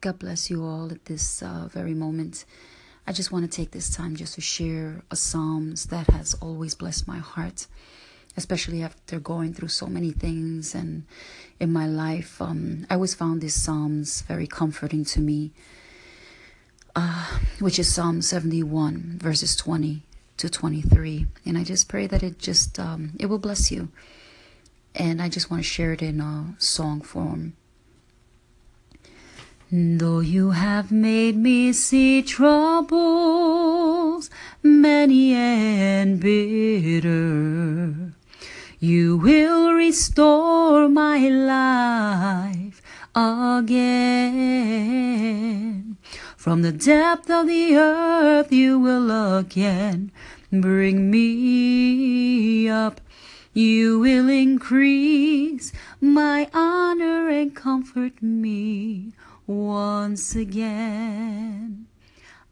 God bless you all at this uh, very moment. I just want to take this time just to share a Psalms that has always blessed my heart, especially after going through so many things and in my life. Um, I always found this Psalms very comforting to me, uh, which is Psalm 71, verses 20 to 23. And I just pray that it just, um, it will bless you. And I just want to share it in a song form. Though you have made me see troubles many and bitter, you will restore my life again. From the depth of the earth, you will again bring me up. You will increase my honor and comfort me once again.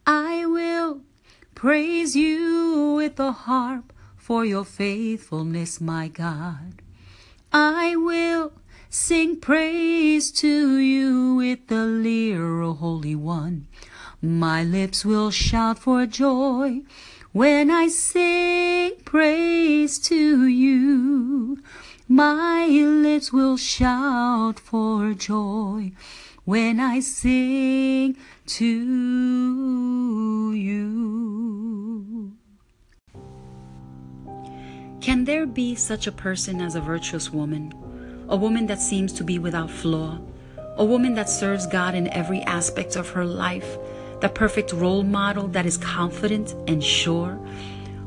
I will praise you with the harp for your faithfulness, my God. I will sing praise to you with the lyre, O Holy One. My lips will shout for joy when I sing praise to you. My lips will shout for joy when I sing to you. Can there be such a person as a virtuous woman? A woman that seems to be without flaw? A woman that serves God in every aspect of her life? The perfect role model that is confident and sure?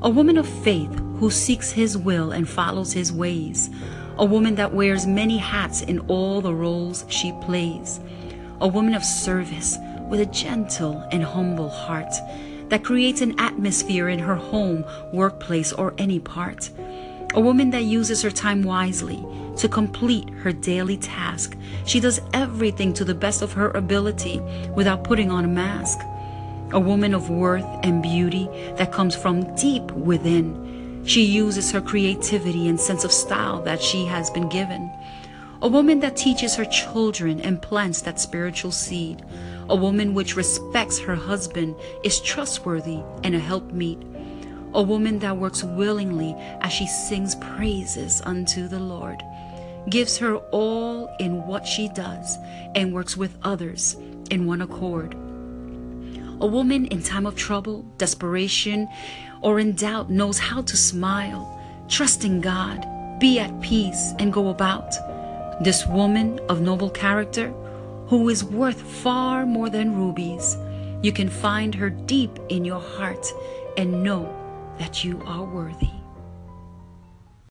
A woman of faith who seeks His will and follows His ways? A woman that wears many hats in all the roles she plays? a woman of service with a gentle and humble heart that creates an atmosphere in her home, workplace, or any part. A woman that uses her time wisely to complete her daily task. She does everything to the best of her ability without putting on a mask. A woman of worth and beauty that comes from deep within. She uses her creativity and sense of style that she has been given. A woman that teaches her children and plants that spiritual seed. A woman which respects her husband, is trustworthy, and a helpmeet. A woman that works willingly as she sings praises unto the Lord. Gives her all in what she does and works with others in one accord. A woman in time of trouble, desperation, or in doubt knows how to smile, trust in God, be at peace, and go about. This woman of noble character, who is worth far more than rubies, you can find her deep in your heart and know that you are worthy.